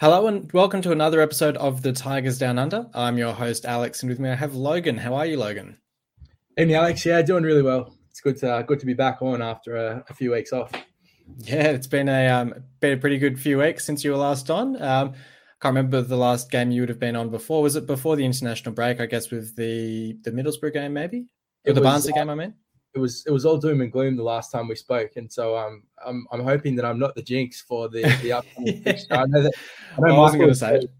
Hello and welcome to another episode of the Tigers Down Under. I'm your host Alex, and with me I have Logan. How are you, Logan? Hey, Alex. Yeah, doing really well. It's good to uh, good to be back on after a, a, few weeks off. Yeah, it's been a um, been a pretty good few weeks since you were last on. Um, I can't remember the last game you would have been on before. Was it before the international break? I guess with the the Middlesbrough game, maybe or the Barnsley uh, game. I mean, it was it was all doom and gloom the last time we spoke, and so um, I'm I'm hoping that I'm not the jinx for the the upcoming yeah. I know that I, know I wasn't going to say. It.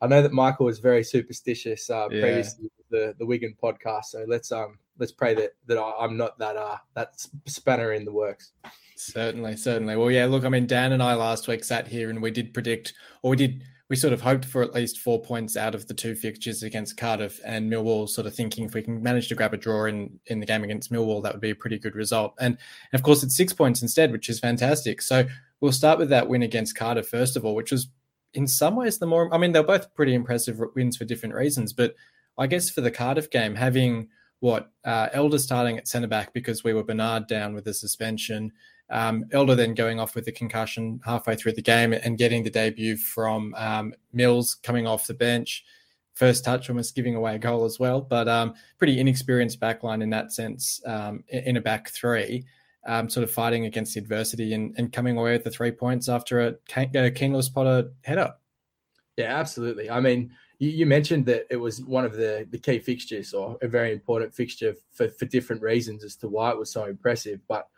I know that Michael was very superstitious uh, yeah. previously the the Wigan podcast, so let's um let's pray that that I'm not that uh that spanner in the works. Certainly, certainly. Well, yeah. Look, I mean, Dan and I last week sat here and we did predict, or we did we sort of hoped for at least four points out of the two fixtures against Cardiff and Millwall. Sort of thinking if we can manage to grab a draw in in the game against Millwall, that would be a pretty good result. And, and of course, it's six points instead, which is fantastic. So we'll start with that win against Cardiff first of all, which was in some ways the more. I mean, they're both pretty impressive wins for different reasons, but I guess for the Cardiff game, having what uh, Elder starting at centre back because we were Bernard down with the suspension. Um, Elder then going off with the concussion halfway through the game and getting the debut from um, Mills coming off the bench. First touch, almost giving away a goal as well, but um, pretty inexperienced backline in that sense, um, in a back three, um, sort of fighting against the adversity and, and, coming away with the three points after a, a Keane Lewis Potter header. Yeah, absolutely. I mean, you, you, mentioned that it was one of the, the key fixtures or a very important fixture for, for different reasons as to why it was so impressive. But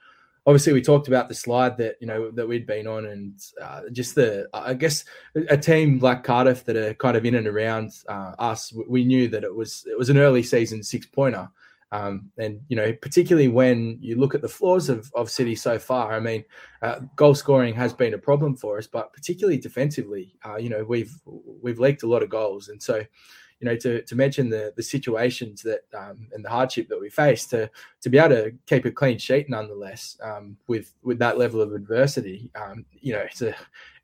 obviously we talked about the slide that you know that we'd been on and uh, just the i guess a team like cardiff that are kind of in and around uh, us we knew that it was it was an early season six pointer um, and you know particularly when you look at the flaws of, of city so far i mean uh, goal scoring has been a problem for us but particularly defensively uh, you know we've we've leaked a lot of goals. And so you know, to, to mention the the situations that um, and the hardship that we face, to to be able to keep a clean sheet nonetheless um, with with that level of adversity, um, you know, it's a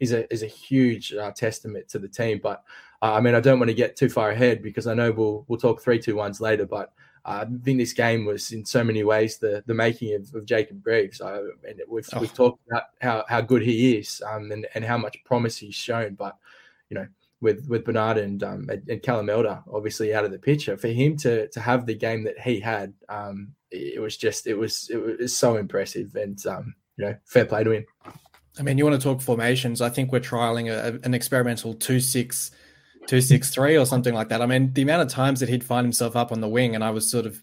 is a is a huge uh, testament to the team. But uh, I mean, I don't want to get too far ahead because I know we'll we'll talk three two ones later, but. Uh, I think this game was in so many ways the the making of, of Jacob Greaves. Uh, and we've oh. we've talked about how, how good he is um, and and how much promise he's shown. But you know, with with Bernard and um, and Callum Elder obviously out of the picture for him to to have the game that he had um, it was just it was it was so impressive and um, you know fair play to him. I mean, you want to talk formations? I think we're trialing a, an experimental two six two six three or something like that. I mean, the amount of times that he'd find himself up on the wing, and I was sort of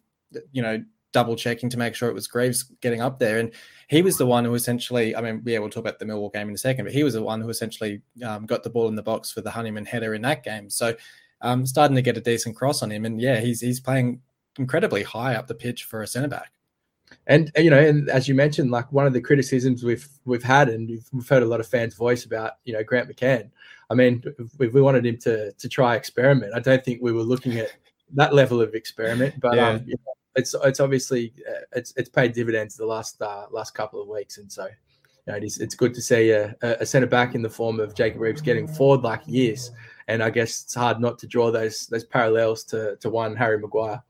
you know double checking to make sure it was Greaves getting up there. And he was the one who essentially, I mean, yeah, we'll talk about the Millwall game in a second, but he was the one who essentially um, got the ball in the box for the Honeyman header in that game. So um, starting to get a decent cross on him. And yeah, he's he's playing incredibly high up the pitch for a centre back. And you know, and as you mentioned, like one of the criticisms we've we've had, and we've heard a lot of fans' voice about, you know, Grant McCann. I mean, if we wanted him to to try experiment, I don't think we were looking at that level of experiment. But yeah. um, you know, it's it's obviously uh, it's it's paid dividends the last uh, last couple of weeks, and so you know, it is it's good to see a, a centre back in the form of Jacob Greaves getting forward like is, and I guess it's hard not to draw those those parallels to to one Harry Maguire.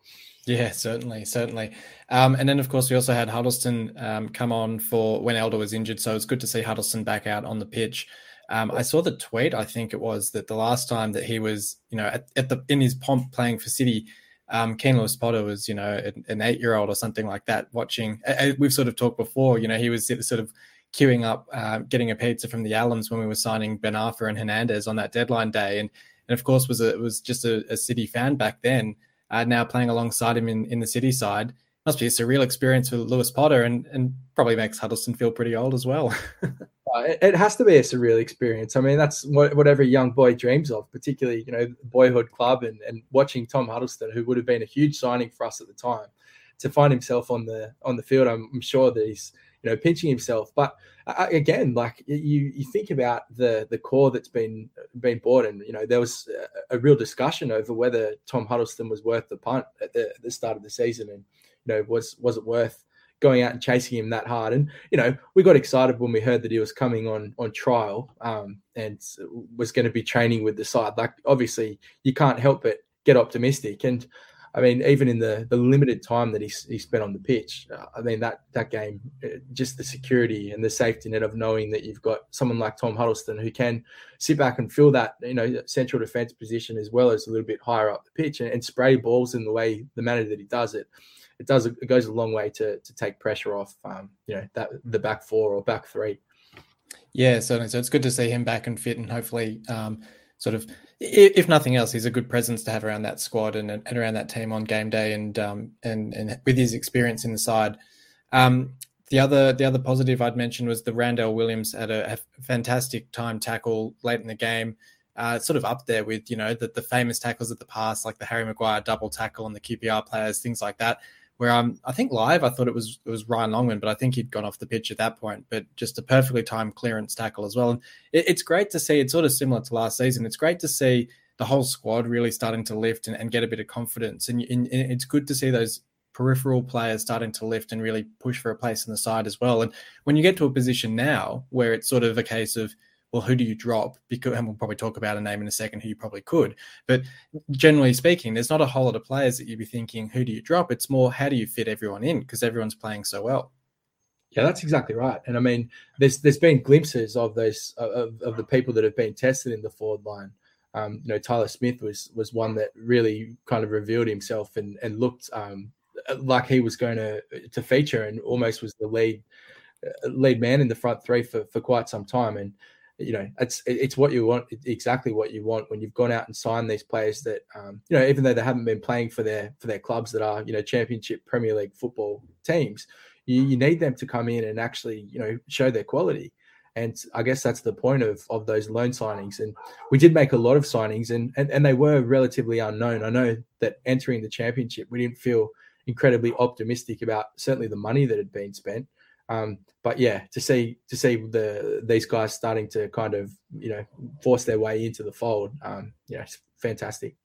Yeah, certainly, certainly. Um, and then, of course, we also had Huddlestone um, come on for when Elder was injured. So it's good to see Huddlestone back out on the pitch. Um, I saw the tweet. I think it was that the last time that he was, you know, at, at the in his pomp playing for City, um, Keane Lewis Potter was, you know, an, an eight year old or something like that watching. Uh, we've sort of talked before, you know, he was sort of queuing up, uh, getting a pizza from the Allens when we were signing Ben Arfa and Hernandez on that deadline day. And, and of course, was was just a, a City fan back then, uh, now playing alongside him in, in the City side. Must be a surreal experience for Lewis Potter and, and probably makes Huddlestone feel pretty old as well. Uh, it has to be a surreal experience. I mean, that's what, what every young boy dreams of, particularly, you know, boyhood club and, and watching Tom Huddlestone, who would have been a huge signing for us at the time, to find himself on the on the field. I'm, I'm sure that he's, you know, pinching himself. But uh, uh again, like you you think about the the core that's been been bought, and you know, there was a, a real discussion over whether Tom Huddlestone was worth the punt at the, the start of the season, and you know, was was it worth going out and chasing him that hard. And you know, we got excited when we heard that he was coming on on trial um, and was going to be training with the side. Like obviously, you can't help but get optimistic. And I mean, even in the the limited time that he, he spent on the pitch, uh, I mean that that game, uh, just the security and the safety net of knowing that you've got someone like Tom Huddlestone who can sit back and fill that you know central defense position as well as a little bit higher up the pitch and, and spray balls in the way the manner that he does it. It does it goes a long way to to take pressure off, um, you know, that the back four or back three. Yeah, certainly. So it's good to see him back and fit, and hopefully. Um, sort of, if nothing else, he's a good presence to have around that squad and, and around that team on game day, and um, and and with his experience in the side. Um, the other the other positive I'd mention was the Randell Williams had a, a fantastic time tackle late in the game. Uh, sort of up there with you know the, the famous tackles of the past, like the Harry Maguire double tackle and the QPR players, things like that where um, I think live I thought it was it was Ryan Longman, but I think he'd gone off the pitch at that point. But just a perfectly timed clearance tackle as well. And it, it's great to see. It's sort of similar to last season. It's great to see the whole squad really starting to lift and, and get a bit of confidence. And, and, and it's good to see those peripheral players starting to lift and really push for a place in the side as well. And when you get to a position now where it's sort of a case of well, who do you drop? Because, and we'll probably talk about a name in a second who you probably could. But generally speaking, there's not a whole lot of players that you'd be thinking, who do you drop? It's more, how do you fit everyone in? Because everyone's playing so well. Yeah, that's exactly right. And I mean, there's there's been glimpses of those of, of the people that have been tested in the forward line. Um, you know, Tyler Smith was was one that really kind of revealed himself and and looked um, like he was going to to feature and almost was the lead uh, lead man in the front three for for quite some time. And you know, it's it's what you want, exactly what you want when you've gone out and signed these players that, um, you know, even though they haven't been playing for their for their clubs that are, you know, Championship Premier League football teams, you, you need them to come in and actually, you know, show their quality. And I guess that's the point of of those loan signings. And we did make a lot of signings, and and, and they were relatively unknown. I know that entering the championship, we didn't feel incredibly optimistic about certainly the money that had been spent. Um, but yeah, to see to see the these guys starting to kind of you know force their way into the fold, um, yeah, it's fantastic.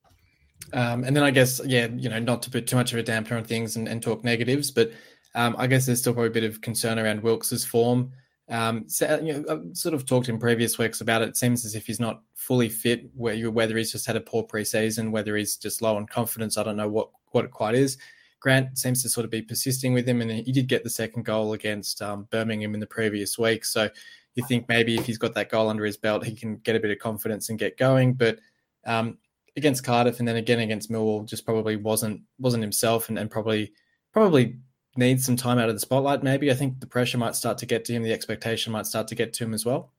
Um, and then I guess yeah, you know, not to put too much of a damper on things and, and talk negatives, but um, I guess there's still probably a bit of concern around Wilks's form. Um, so, you know, I've sort of talked in previous weeks about it. it. seems as if he's not fully fit. Whether he's just had a poor preseason, whether he's just low on confidence, I don't know what what it quite is. Grant seems to sort of be persisting with him, and he did get the second goal against um, Birmingham in the previous week. So you think maybe if he's got that goal under his belt, he can get a bit of confidence and get going. But um, against Cardiff and then again against Millwall, just probably wasn't wasn't himself, and, and probably probably needs some time out of the spotlight. Maybe I think the pressure might start to get to him, the expectation might start to get to him as well.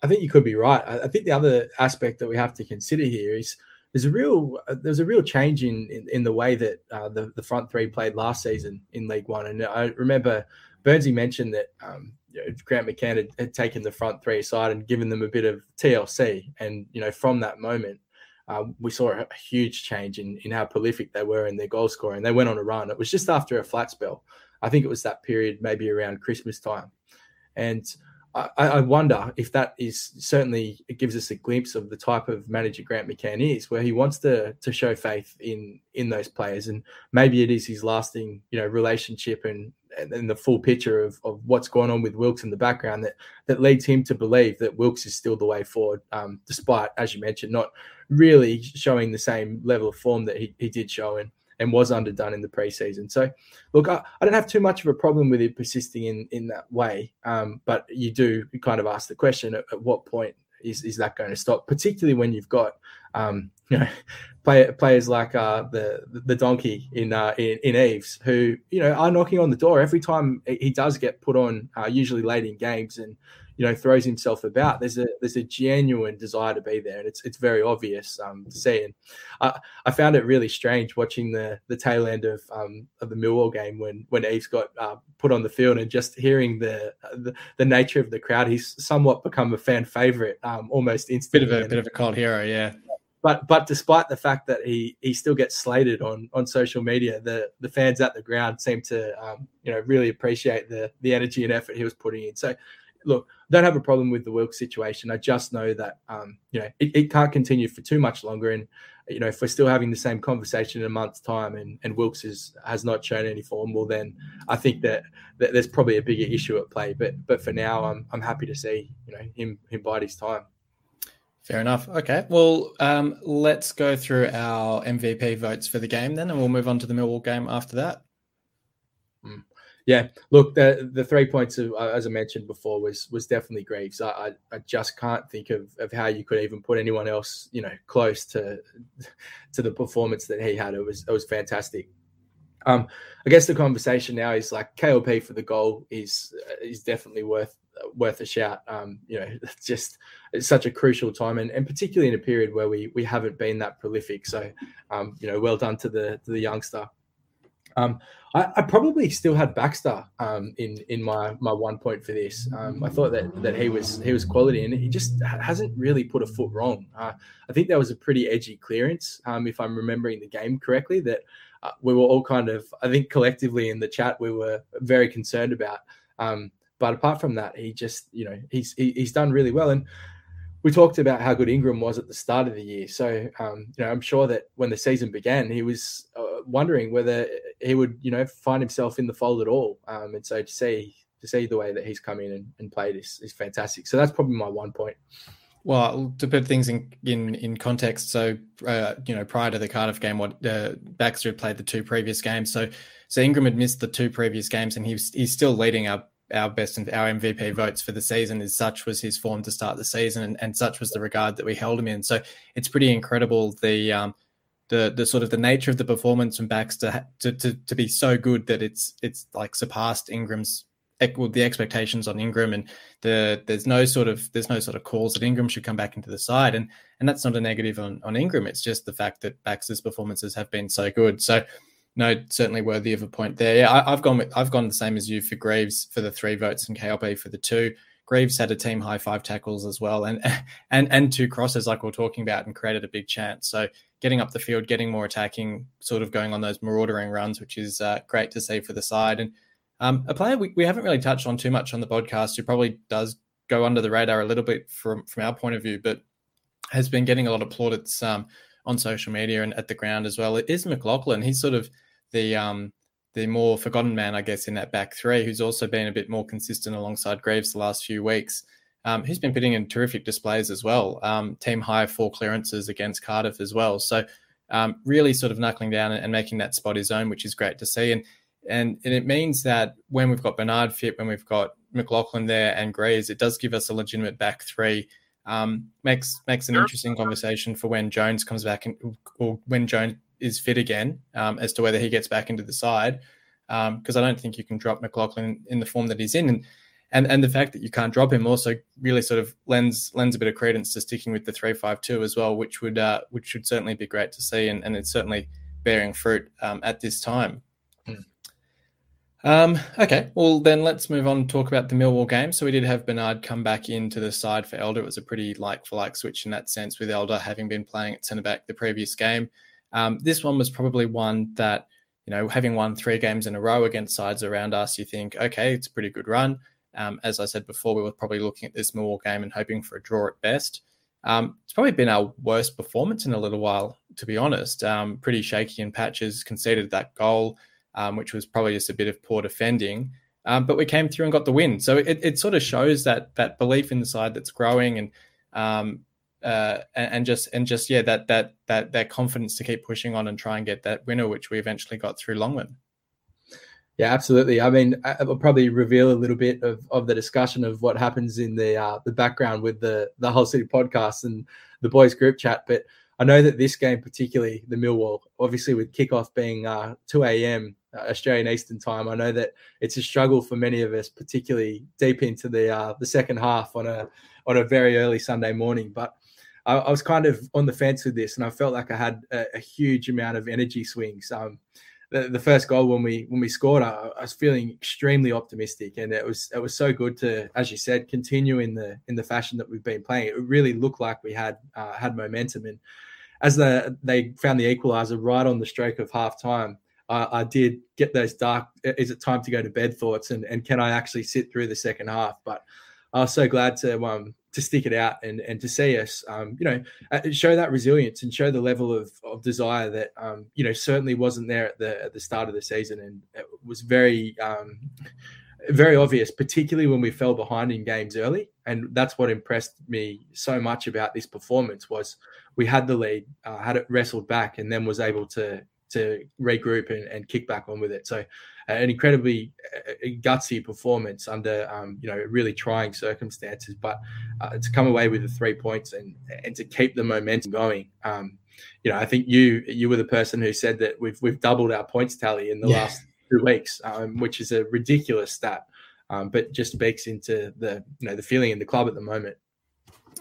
I think you could be right. I think the other aspect that we have to consider here is there's a real uh, there's a real change in in, in the way that uh, the the front three played last season in League One, and I remember Burnsy mentioned that um, you know, Grant McCann had, had, taken the front three aside and given them a bit of TLC, and you know from that moment. Uh, we saw a huge change in, in how prolific they were in their goal scoring. They went on a run. It was just after a flat spell. I think it was that period, maybe around Christmas time. And I, I, wonder if that is certainly it gives us a glimpse of the type of manager Grant McCann is, where he wants to to show faith in in those players, and maybe it is his lasting you know relationship and and the full picture of, of what's going on with Wilks in the background that that leads him to believe that Wilks is still the way forward, um, despite as you mentioned not really showing the same level of form that he, he did show. In and was underdone in the preseason. So, look, I, I, don't have too much of a problem with it persisting in in that way. Um, but you do kind of ask the question: at, at, what point is is that going to stop? Particularly when you've got um, you know play, players like uh, the the donkey in, uh, in in Eaves, who you know are knocking on the door every time he does get put on, uh, usually late in games, and you know throws himself about. There's a there's a genuine desire to be there, and it's it's very obvious um, to see. And I, I found it really strange watching the the tail end of um, of the Millwall game when when Eaves got uh, put on the field and just hearing the, the, the nature of the crowd. He's somewhat become a fan favorite um, almost instantly. Bit of a bit of a cult hero, yeah but but despite the fact that he he still gets slated on on social media, the the fans at the ground seem to um, you know really appreciate the the energy and effort he was putting in. So look, I don't have a problem with the Wilks situation. I just know that um, you know it, it, can't continue for too much longer. And you know, if we're still having the same conversation in a month's time, and, and Wilks is, has not shown any form, well, then I think that, that there's probably a bigger issue at play. But but for now, I'm I'm happy to see you know him him bide his time. Fair enough. Okay. Well, um, let's go through our MVP votes for the game then, and we'll move on to the Millwall game after that. Yeah. Look, the the three points of, uh, as I mentioned before was was definitely Greaves. I, I, I just can't think of, of how you could even put anyone else, you know, close to to the performance that he had. It was it was fantastic. Um, I guess the conversation now is like KLP for the goal is is definitely worth worth a shout. Um, you know, it's just it's such a crucial time, and, and particularly in a period where we we haven't been that prolific. So, um, you know, well done to the to the youngster. Um, I, I, probably still had Baxter um, in in my my one point for this. Um, I thought that that he was he was quality, and he just hasn't really put a foot wrong. Uh, I think that was a pretty edgy clearance, um, if I'm remembering the game correctly. That uh, we were all kind of, I think, collectively in the chat, we were very concerned about. Um, but apart from that, he just, you know, he's he, he's done really well. And we talked about how good Ingram was at the start of the year. So, um, you know, I'm sure that when the season began, he was uh, wondering whether he would, you know, find himself in the fold at all. Um, and so to see to see the way that he's come in and, and played is, is fantastic. So that's probably my one point. Well, to put things in in, in context, so uh, you know, prior to the Cardiff game, what uh, Baxter had played the two previous games. So, so Ingram had missed the two previous games, and he's he's still leading our our best and our MVP votes for the season. Is such was his form to start the season, and, and such was the regard that we held him in. So, it's pretty incredible the um the the sort of the nature of the performance from Baxter to to, to be so good that it's it's like surpassed Ingram's well, the expectations on Ingram and the there's no sort of there's no sort of calls that Ingram should come back into the side. And and that's not a negative on, on Ingram. It's just the fact that Baxter's performances have been so good. So no certainly worthy of a point there. Yeah I, have gone with, I've gone the same as you for Greaves for the three votes and KLP for the two Greaves had a team high five tackles as well and and and two crosses like we are talking about and created a big chance so getting up the field getting more attacking sort of going on those marauding runs which is uh, great to see for the side and um, a player we, we haven't really touched on too much on the podcast who probably does go under the radar a little bit from from our point of view, but has been getting a lot of plaudits um, on social media and at the ground as well. It is McLoughlin. He's sort of the um, the more forgotten man, I guess, in that back three, who's also been a bit more consistent alongside Greaves the last few weeks. Um, who's been putting in terrific displays as well. Um, team high four clearances against Cardiff as well. So um, really sort of knuckling down and, and, making that spot his own, which is great to see. And and, and it means that when we've got Bernard fit, when we've got McLoughlin there and Greaves, it does give us a legitimate back three. Um, makes makes an interesting conversation for when Jones comes back and or when Jones is fit again um, as to whether he gets back into the side. Because um, I don't think you can drop McLoughlin in the form that he's in, and and and the fact that you can't drop him also really sort of lends lends a bit of credence to sticking with the three five two as well, which would uh, which should certainly be great to see, and, and it's certainly bearing fruit um, at this time. Um, okay, well then let's move on and talk about the Millwall game. So we did have Bernard come back into the side for Elder. It was a pretty like for like switch in that sense, with Elder having been playing at centre back the previous game. Um, this one was probably one that you know, having won three games in a row against sides around us, you think, okay, it's a pretty good run. Um, as I said before, we were probably looking at this Millwall game and hoping for a draw at best. Um, it's probably been our worst performance in a little while, to be honest. Um, pretty shaky in patches, conceded that goal um, which was probably just a bit of poor defending. Um, but we came through and got the win. So it, it sort of shows that that belief in the side that's growing and um, uh, and, and, just and just yeah that that that that confidence to keep pushing on and try and get that winner, which we eventually got through Longman. Yeah, absolutely. I mean, I'll probably reveal a little bit of, of the discussion of what happens in the uh, the background with the the Hull City podcast and the boys group chat, but. I know that this game, particularly the Millwall, obviously with kickoff being uh, 2 a.m., uh, Australian Eastern Time. I know that it's a struggle for many of us, particularly deep into the uh, the second half on a on a very early Sunday morning. But I, I, was kind of on the fence with this, and I felt like I had a, a huge amount of energy swings. Um, the, the, first goal when we when we scored, I, I, was feeling extremely optimistic, and it was it was so good to, as you said, continue in the in the fashion that we've been playing. It really looked like we had uh, had momentum, and as the, they found the equaliser right on the stroke of half time I, I, did get those dark, is it time to go to bed thoughts and, and can I actually sit through the second half? But I was so glad to um, to stick it out and, and to see us, um, you know, uh, show that resilience and show the level of, of desire that, um, you know, certainly wasn't there at the at the start of the season and it was very, um, very obvious, particularly when we fell behind in games early. And that's what impressed me so much about this performance was we had the lead, uh, had it wrestled back, and then was able to to regroup and, and kick back on with it. So, an incredibly uh, gutsy performance under um, you know really trying circumstances, but uh, to come away with the three points and and to keep the momentum going. Um, you know, I think you you were the person who said that we've we've doubled our points tally in the yeah. last two weeks, um, which is a ridiculous stat, um, but just speaks into the you know the feeling in the club at the moment.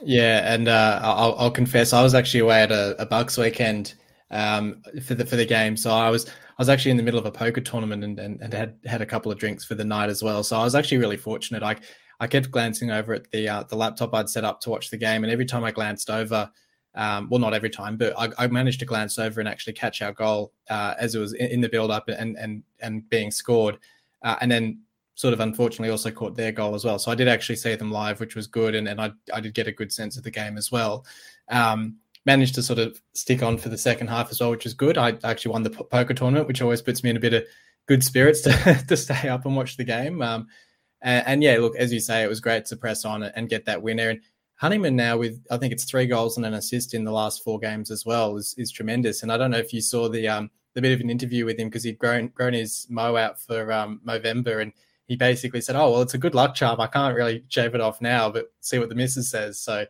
Yeah, and uh, I'll, I'll, confess, I was actually away at a, a Bucks weekend um, for the for the game, so I was I was actually in the middle of a poker tournament and, and, and had had a couple of drinks for the night as well. So I was actually really fortunate. I I kept glancing over at the uh, the laptop I'd set up to watch the game, and every time I glanced over, um, well, not every time, but I, I, managed to glance over and actually catch our goal uh, as it was in, in the build up and and and being scored, uh, and then sort of unfortunately also caught their goal as well. So I did actually see them live, which was good, and, and I, I did get a good sense of the game as well. Um, managed to sort of stick on for the second half as well, which is good. I actually won the poker tournament, which always puts me in a bit of good spirits to, to stay up and watch the game. Um, and, and, yeah, look, as you say, it was great to press on and get that winner. And Honeyman now with I think it's three goals and an assist in the last four games as well is, is tremendous. And I don't know if you saw the um, the bit of an interview with him because he'd grown grown his mo out for um, and he basically said, "Oh well, it's a good luck charm. I can't really shave it off now, but see what the missus says." So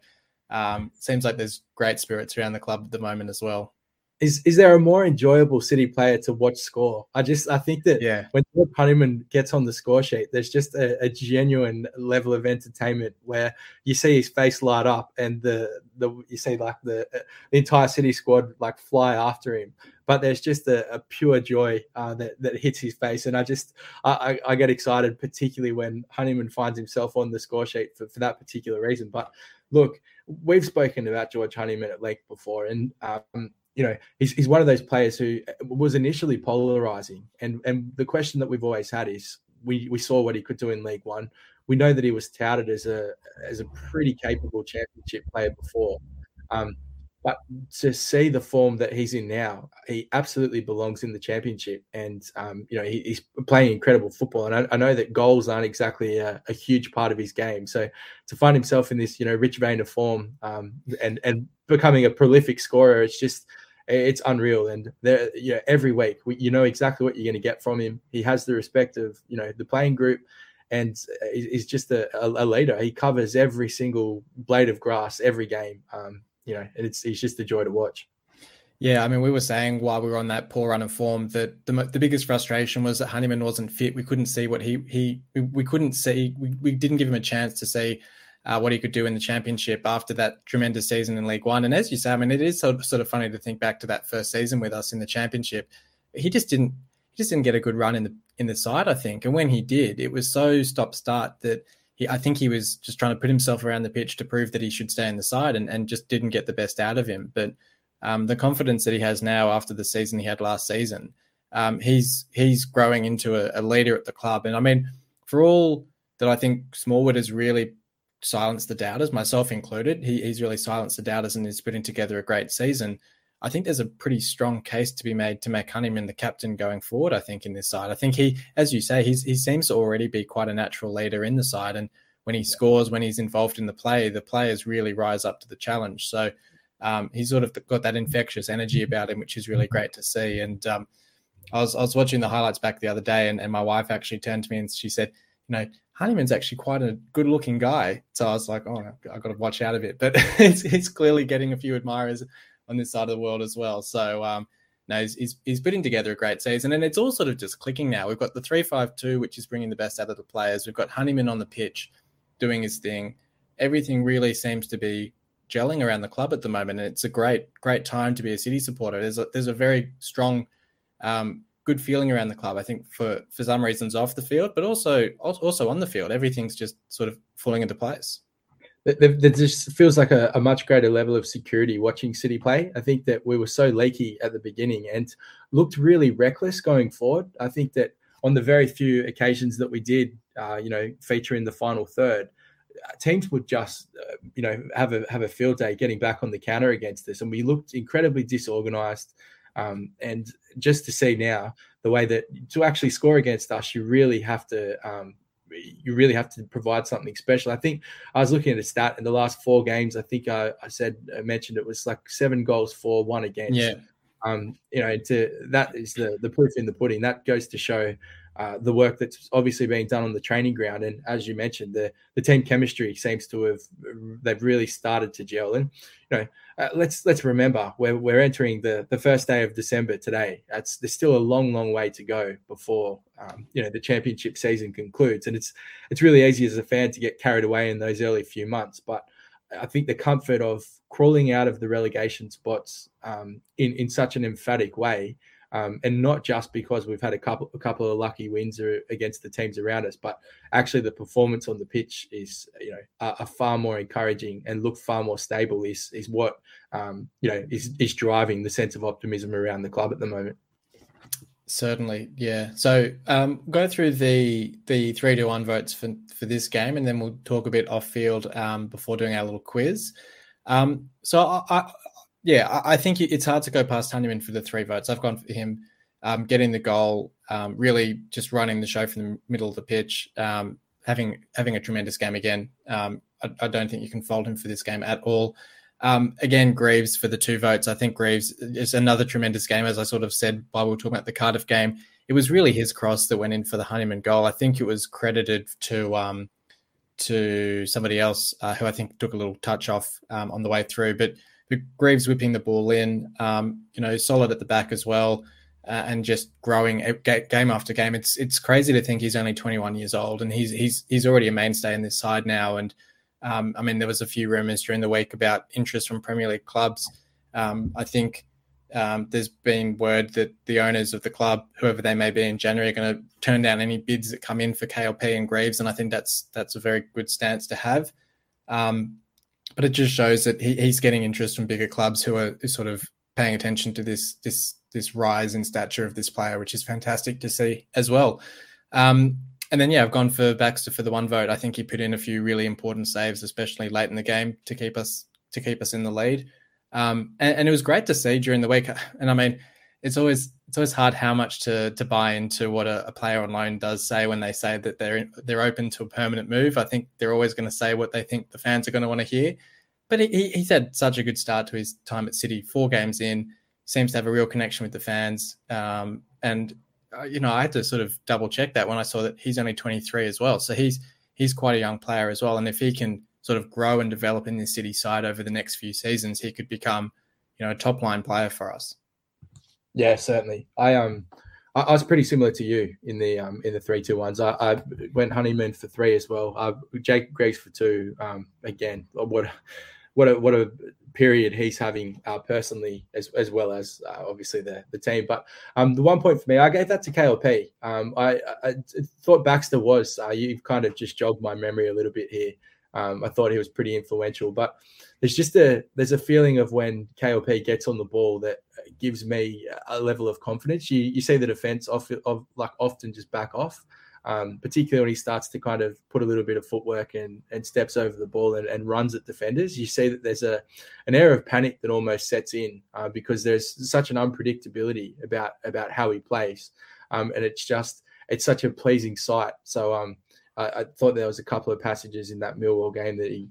um, seems like there's great spirits around the club at the moment as well. Is is there a more enjoyable City player to watch score? I just I think that yeah. when George Honeyman gets on the score sheet, there's just a, a, genuine level of entertainment where you see his face light up and the the you see like the, the entire City squad like fly after him but there's just a, a pure joy uh, that, that hits his face. And I just, I, I, get excited, particularly when Honeyman finds himself on the score sheet for, for that particular reason. But look, we've spoken about George Honeyman at length before, and um, you know he's, he's one of those players who was initially polarizing. And and the question that we've always had is, we we saw what he could do in League One. We know that he was touted as a as a pretty capable championship player before. Um, but to see the form that he's in now, he absolutely belongs in the championship, and um, you know he, he's playing incredible football. And I, I know that goals aren't exactly a, a, huge part of his game, so to find himself in this you know rich vein of form um, and and becoming a prolific scorer, it's just it's unreal. And there, you know, every week we, you know exactly what you're going to get from him. He has the respect of you know the playing group and he's just a, a, leader. He covers every single blade of grass every game. Um, you know, it's it's just a joy to watch. Yeah, I mean, we were saying while we were on that poor run of form that the the biggest frustration was that Honeyman wasn't fit. We couldn't see what he he we couldn't see. We, we didn't give him a chance to see uh, what he could do in the championship after that tremendous season in League One. And as you say, I mean, it is sort sort of funny to think back to that first season with us in the championship. He just didn't he just didn't get a good run in the in the side, I think. And when he did, it was so stop start that he, I think he was just trying to put himself around the pitch to prove that he should stay in the side and, and just didn't get the best out of him. But um, the confidence that he has now after the season he had last season, um, he's he's growing into a, a, leader at the club. And I mean, for all that I think Smallwood has really silenced the doubters, myself included, he, he's really silenced the doubters and is putting together a great season. I think there's a pretty strong case to be made to make Honeyman the captain going forward. I think in this side, I think he, as you say, he's, he seems to already be quite a natural leader in the side, and when he scores, when he's involved in the play, the players really rise up to the challenge. So um, he's sort of got that infectious energy about him, which is really great to see. And um, I was I was watching the highlights back the other day, and, and my wife actually turned to me and she said, you know, Honeyman's actually quite a good looking guy. So I was like, oh, I've got to watch out of it. But he's, he's clearly getting a few admirers on this side of the world as well. So um, no, he's, he's, he's putting together a great season, and it's all sort of just clicking now. We've got the three five two, which is bringing the best out of the players. We've got Honeyman on the pitch, doing his thing. Everything really seems to be gelling around the club at the moment, and it's a great great time to be a City supporter. There's a, there's a very strong, um, good feeling around the club. I think for for some reasons off the field, but also also on the field, everything's just sort of falling into place there just feels like a, a, much greater level of security watching City play. I think that we were so leaky at the beginning and looked really reckless going forward. I think that on the very few occasions that we did, uh, you know, feature in the final third, uh, teams would just, uh, you know, have a have a field day getting back on the counter against us, and we looked incredibly disorganized. Um, and just to see now the way that to actually score against us, you really have to um, you really have to provide something special. I think I was looking at a stat in the last four games. I think I, I said I mentioned it was like seven goals for one against. Yeah. Um, you know, to that is the the proof in the pudding. That goes to show uh, the work that's obviously being done on the training ground. And as you mentioned, the the team chemistry seems to have they've really started to gel. And you know, uh, let's let's remember we're we're entering the the first day of December today. That's there's still a long long way to go before um, you know the championship season concludes. And it's it's really easy as a fan to get carried away in those early few months, but I think the comfort of crawling out of the relegation spots um, in in such an emphatic way um, and not just because we've had a couple a couple of lucky wins against the teams around us, but actually the performance on the pitch is you know a, far more encouraging and look far more stable is is what um, you know is is driving the sense of optimism around the club at the moment. Certainly, yeah. So um, go through the the three to one votes for for this game, and then we'll talk a bit off field um, before doing our little quiz. Um, so I, yeah, I, think it's hard to go past Honeyman for the three votes. I've gone for him um, getting the goal, um, really just running the show from the middle of the pitch, um, having having a tremendous game again. Um, I, I, don't think you can fault him for this game at all. Um, again, Greaves for the two votes. I think Greaves is another tremendous game, as I sort of said while we were talking about the Cardiff game. It was really his cross that went in for the Honeyman goal. I think it was credited to um, to somebody else uh, who I think took a little touch off on the way through, but Greaves whipping the ball in, um, you know, solid at the back as well, uh, and just growing game after game. It's it's crazy to think he's only 21 years old and he's he's he's already a mainstay in this side now. And um, I mean, there was a few rumors during the week about interest from Premier League clubs. Um, I think um, there's been word that the owners of the club, whoever they may be in January, are going to turn down any bids that come in for KLP and Greaves, and I think that's that's a very good stance to have. Um, but it just shows that he, he's getting interest from bigger clubs who are sort of paying attention to this this this rise in stature of this player, which is fantastic to see as well. Um, and then yeah, I've gone for Baxter for the one vote. I think he put in a few really important saves, especially late in the game, to keep us to keep us in the lead. Um, and, and, it was great to see during the week. And I mean, it's always it's always hard how much to to buy into what a, a player on loan does say when they say that they're they're open to a permanent move. I think they're always going to say what they think the fans are going to want to hear. But he, he's had such a good start to his time at City. Four games in, seems to have a real connection with the fans. Um, and uh, you know, I had to sort of double check that when I saw that he's only 23 as well. So he's he's quite a young player as well. And if he can sort of grow and develop in the City side over the next few seasons, he could become you know a top line player for us. Yeah, certainly. I um I, I was pretty similar to you in the um in the three two ones. I, I went Honeyman for three as well. I, Jake Greaves for two. Um, again, what what a what a period he's having uh, personally as as well as uh, obviously the the team. But um, the one point for me, I gave that to KLP. Um, I, I thought Baxter was. Uh, you've kind of just jogged my memory a little bit here. Um, I thought he was pretty influential, but there's just a there's a feeling of when KLP gets on the ball that gives me a level of confidence. You you see the defense off of like often just back off. Um, particularly when he starts to kind of put a little bit of footwork and, and steps over the ball and, and runs at defenders, you see that there's a an air of panic that almost sets in uh, because there's such an unpredictability about about how he plays, um, and it's just it's such a pleasing sight. So um, I, I, thought there was a couple of passages in that Millwall game that he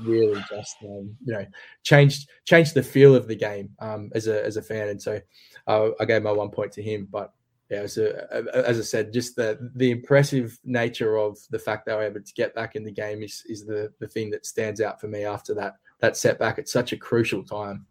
really just um, you know changed changed the feel of the game um, as a as a fan, and so uh, I gave my one point to him. But yeah, so as I said, just the the impressive nature of the fact they were able to get back in the game is is the the thing that stands out for me after that that setback at such a crucial time.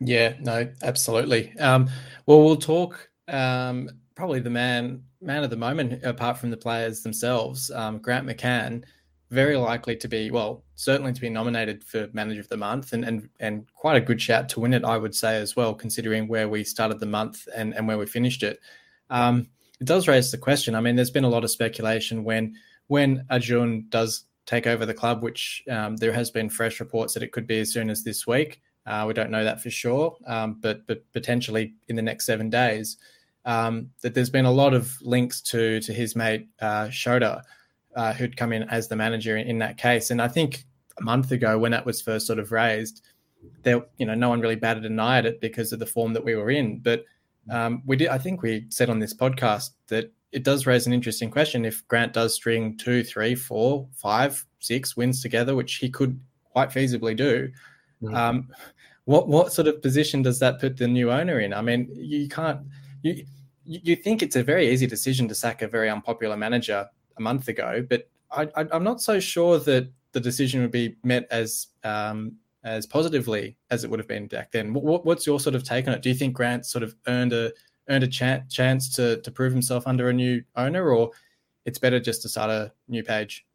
Yeah, no, absolutely. Um, well, we'll talk um, probably the man man of the moment, apart from the players themselves, um, Grant McCann, very likely to be well, certainly to be nominated for manager of the month, and and and quite a good shout to win it, I would say as well, considering where we started the month and and where we finished it. Um, it does raise the question. I mean, there's been a lot of speculation when when Acun does take over the club, which um, there has been fresh reports that it could be as soon as this week. Uh, we don't know that for sure, um, but but potentially in the next seven days um, that there's been a lot of links to to his mate uh, Shota, uh, who'd come in as the manager in, in, that case. And I think a month ago, when that was first sort of raised, there you know no one really batted an eye at it because of the form that we were in. But um, we did. I think we said on this podcast that it does raise an interesting question. If Grant does string two, three, four, five, six wins together, which he could quite feasibly do, mm-hmm. um, what what sort of position does that put the new owner in? I mean, you can't you you think it's a very easy decision to sack a very unpopular manager a month ago, but I, am not so sure that the decision would be met as um, as positively as it would have been back then. What, what's your sort of take on it? Do you think Grant sort of earned a earned a ch- chance to to prove himself under a new owner, or it's better just to start a new page?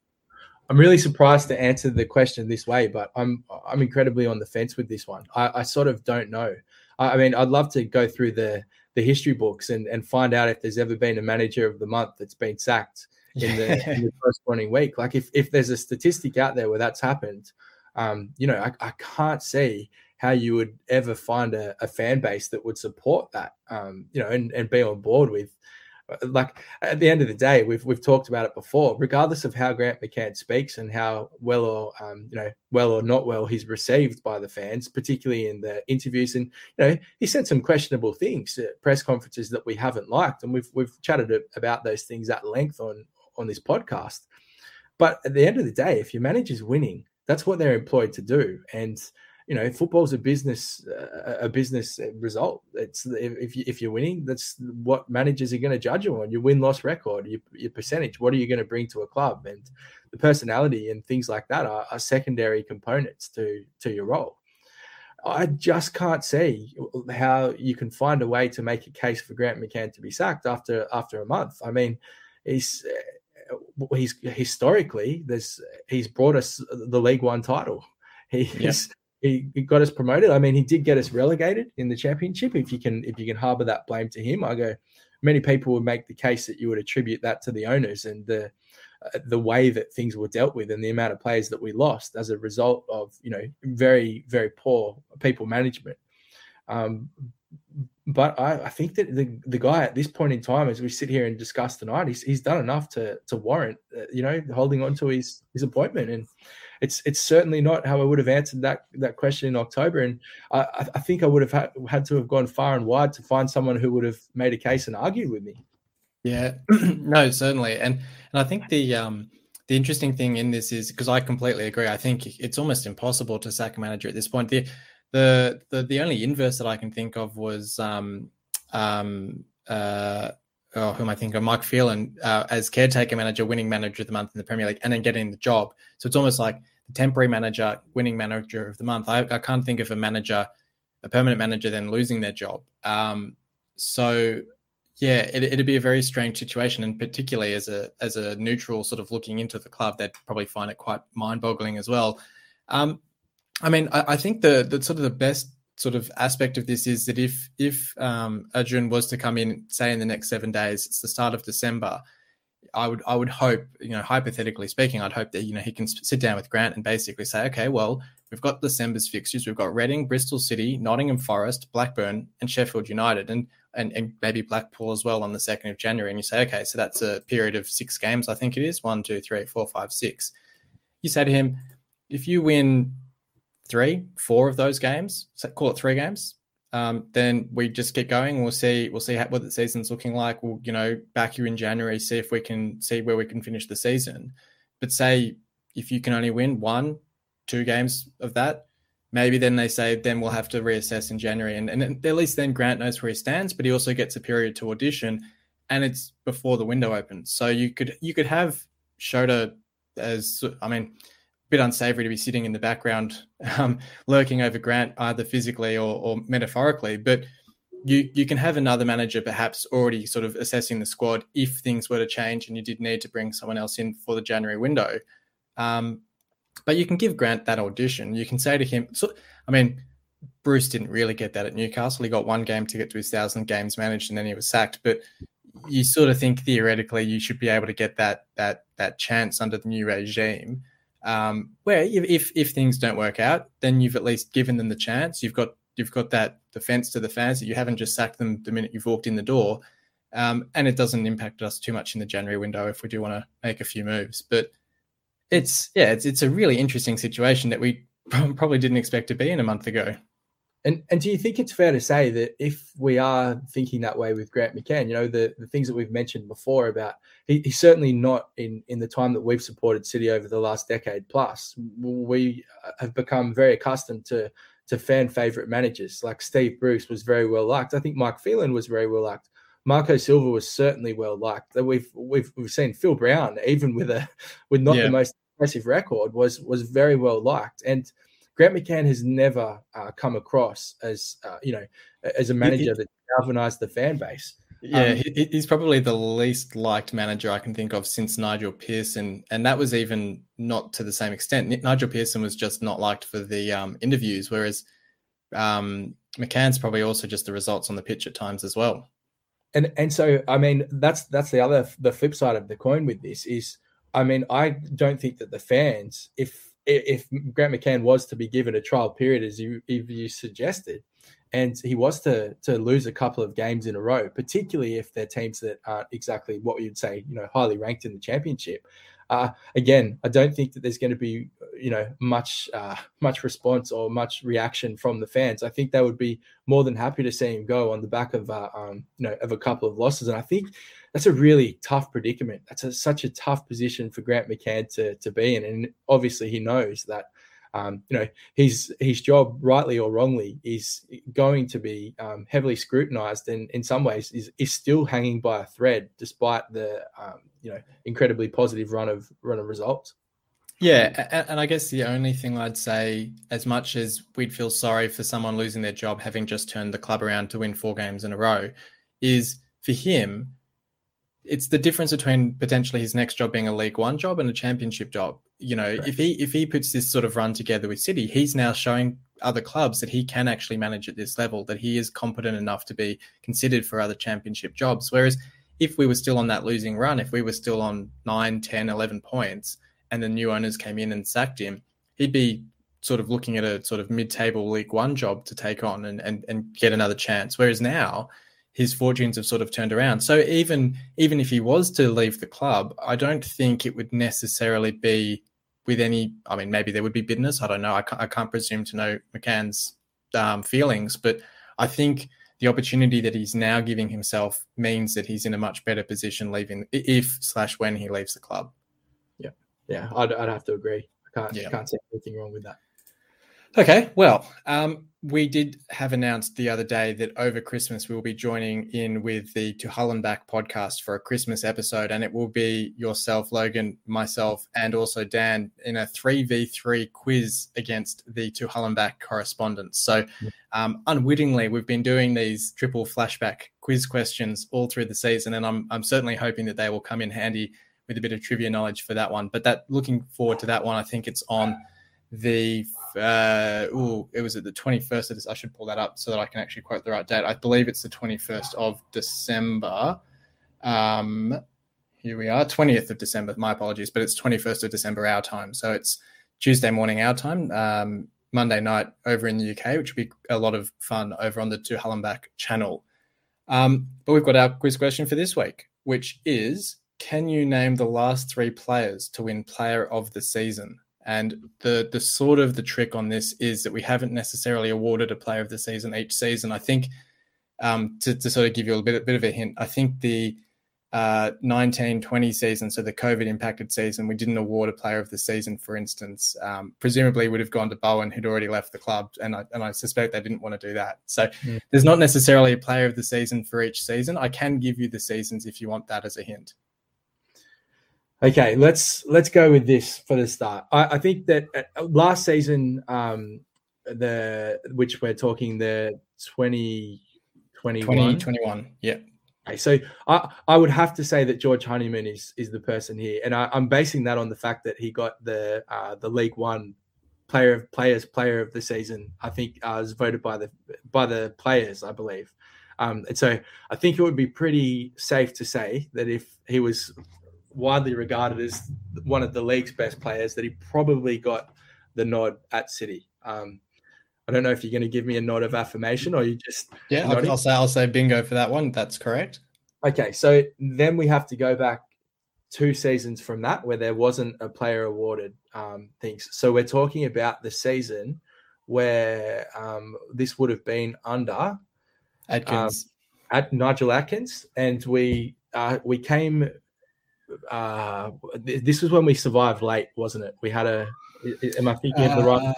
I'm really surprised to answer the question this way, but I'm I'm incredibly on the fence with this one. I, I sort of don't know. I, I, mean, I'd love to go through the the history books and and find out if there's ever been a manager of the month that's been sacked in the, yeah. in the corresponding week. Like if if there's a statistic out there where that's happened, um, you know, I, I can't see how you would ever find a, a fan base that would support that, um, you know, and, and be on board with. Like at the end of the day, we've we've talked about it before. Regardless of how Grant McCann speaks and how well or um, you know well or not well he's received by the fans, particularly in the interviews, and you know he said some questionable things at press conferences that we haven't liked, and we've we've chatted about those things at length on on this podcast. But at the end of the day, if your manager's winning, that's what they're employed to do. And you know, football's a business, uh, a business result. It's if you, if you're winning, that's what managers are going to judge you on. Your win loss record, your, your percentage. What are you going to bring to a club? And the personality and things like that are, are secondary components to to your role. I just can't see how you can find a way to make a case for Grant McCann to be sacked after after a month. I mean, he's he's historically there's he's brought us the League One title. He's. He, he got us promoted. I mean, he did get us relegated in the championship. If you can if you can harbour that blame to him, I go. Many people would make the case that you would attribute that to the owners and the uh, the way that things were dealt with and the amount of players that we lost as a result of you know very very poor people management. Um, but I, I, think that the, the guy at this point in time, as we sit here and discuss tonight, he's, he's done enough to to warrant, uh, you know, holding on to his his appointment. And it's it's certainly not how I would have answered that that question in October. And I, I think I would have had, had to have gone far and wide to find someone who would have made a case and argued with me. Yeah, no, certainly. And and I think the um the interesting thing in this is because I completely agree. I think it's almost impossible to sack a manager at this point. The the the the only inverse that I can think of was um um uh oh, I thinking of? Mike Phelan uh, as caretaker manager, winning manager of the month in the Premier League, and then getting the job. So it's almost like temporary manager, winning manager of the month. I, I can't think of a manager, a permanent manager, then losing their job. Um, so yeah, it, it'd be a very strange situation, and particularly as a as a neutral sort of looking into the club, they'd probably find it quite mind boggling as well. Um, I mean, I, I, think the the sort of the best sort of aspect of this is that if if um, was to come in, say in the next seven days, it's the start of December. I would I would hope, you know, hypothetically speaking, I'd hope that you know he can sit down with Grant and basically say, okay, well, we've got December's fixtures, we've got Reading, Bristol City, Nottingham Forest, Blackburn, and Sheffield United, and and, and maybe Blackpool as well on the second of January. And you say, okay, so that's a period of six games, I think it is one, two, three, four, five, six. You say to him, if you win three, four of those games, call it three games, um, then we just keep going. We'll see. We'll see how, what the season's looking like. We'll, you know, back you in January, see if we can see where we can finish the season. But say if you can only win one, two games of that, maybe then they say then we'll have to reassess in January, and, and at least then Grant knows where he stands. But he also gets a period to audition, and it's before the window opens. So you could you could have Shota as I mean bit unsavory to be sitting in the background, um, lurking over Grant, either physically or, or, metaphorically. But you you can have another manager perhaps already sort of assessing the squad if things were to change and you did need to bring someone else in for the January window. Um, but you can give Grant that audition. You can say to him, so, I mean, Bruce didn't really get that at Newcastle. He got one game to get to his thousand games managed, and then he was sacked. But you sort of think theoretically you should be able to get that that that chance under the new regime um, where if if things don't work out, then you've at least given them the chance. You've got you've got that defense to the fans that you haven't just sacked them the minute you've walked in the door, um, and it doesn't impact us too much in the January window if we do want to make a few moves. But it's yeah, it's it's a really interesting situation that we probably didn't expect to be in a month ago. And and do you think it's fair to say that if we are thinking that way with Grant McCann, you know, the, the things that we've mentioned before about he, he's certainly not in in the time that we've supported City over the last decade plus, we have become very accustomed to to fan favorite managers. Like Steve Bruce was very well liked. I think Mike Phelan was very well liked. Marco Silva was certainly well liked. We've we've we've seen Phil Brown, even with a with not yeah. the most impressive record, was was very well liked. And Grant McCann has never uh, come across as uh, you know as a manager that galvanized the fan base. Yeah, um, he's probably the least liked manager I can think of since Nigel Pearson, and that was even not to the same extent. Nigel Pearson was just not liked for the um, interviews, whereas um, McCann's probably also just the results on the pitch at times as well. And and so I mean that's that's the other the flip side of the coin with this is I mean I don't think that the fans if if Grant McCann was to be given a trial period, as you, you suggested, and he was to to lose a couple of games in a row, particularly if they're teams that aren't exactly what you'd say, you know, highly ranked in the championship. Uh, again, I don't think that there's going to be, you know, much uh, much response or much reaction from the fans. I think they would be more than happy to see him go on the back of, uh, um, you know, of a couple of losses. And I think that's a really tough predicament. That's a, such a tough position for Grant McCann to to be in, and obviously he knows that. Um, you know his his job, rightly or wrongly, is going to be um, heavily scrutinized, and in some ways is is still hanging by a thread, despite the um, you know incredibly positive run of run of results. Yeah, and I guess the only thing I'd say, as much as we'd feel sorry for someone losing their job having just turned the club around to win four games in a row, is for him it's the difference between potentially his next job being a League One job and a Championship job. You know, right. if he if he puts this sort of run together with City, he's now showing other clubs that he can actually manage at this level, that he is competent enough to be considered for other Championship jobs. Whereas if we were still on that losing run, if we were still on 9, 10, 11 points, and the new owners came in and sacked him, he'd be sort of looking at a sort of mid-table League One job to take on and and, and get another chance. Whereas now his fortunes have sort of turned around. So even even if he was to leave the club, I don't think it would necessarily be with any. I mean, maybe there would be bitterness. I don't know. I can't, I can't presume to know McCann's um, feelings, but I think the opportunity that he's now giving himself means that he's in a much better position leaving if slash when he leaves the club. Yeah, yeah, I'd, I'd have to agree. I can't yeah. can't see anything wrong with that. Okay, well, um, we did have announced the other day that over Christmas we will be joining in with the To Hull and Back podcast for a Christmas episode, and it will be yourself, Logan, myself, and also Dan in a three v three quiz against the To Hull and Back correspondents. So, um, unwittingly, we've been doing these triple flashback quiz questions all through the season, and I'm I'm certainly hoping that they will come in handy with a bit of trivia knowledge for that one. But that looking forward to that one, I think it's on the uh, ooh, it was at the 21st of this. I should pull that up so that I can actually quote the right date. I believe it's the 21st of December. Um, here we are, 20th of December. My apologies, but it's 21st of December our time. So it's Tuesday morning our time, um, Monday night over in the UK, which would be a lot of fun over on the To Hull and Back channel. Um, but we've got our quiz question for this week, which is Can you name the last three players to win Player of the Season? And the the sort of the trick on this is that we haven't necessarily awarded a player of the season each season. I think um, to, to sort of give you a bit, a bit of a hint, I think the uh, 1920 season, so the COVID impacted season, we didn't award a player of the season, for instance. Um, presumably would have gone to Bowen, who'd already left the club, and I, and I suspect they didn't want to do that. So mm. there's not necessarily a player of the season for each season. I can give you the seasons if you want that as a hint. Okay, let's let's go with this for the start. I, I think that uh, last season, um, the which we're talking the 2021. 2021, yeah. Okay, so I, I would have to say that George Honeyman is is the person here, and I, am basing that on the fact that he got the uh, the League One player of players player of the season. I think uh, was voted by the by the players, I believe. Um, and so I think it would be pretty safe to say that if he was widely regarded as one of the league's best players, that he probably got the nod at City. Um, I don't know if you're going to give me a nod of affirmation or you just yeah. I'll, I'll, say I'll say bingo for that one. That's correct. Okay, so then we have to go back two seasons from that where there wasn't a player awarded um, things. So we're talking about the season where um, this would have been under Adkins. Um, at Nigel Adkins, and we uh, we came. Uh, this was when we survived late, wasn't it? We had a. Am I thinking of the right? Uh,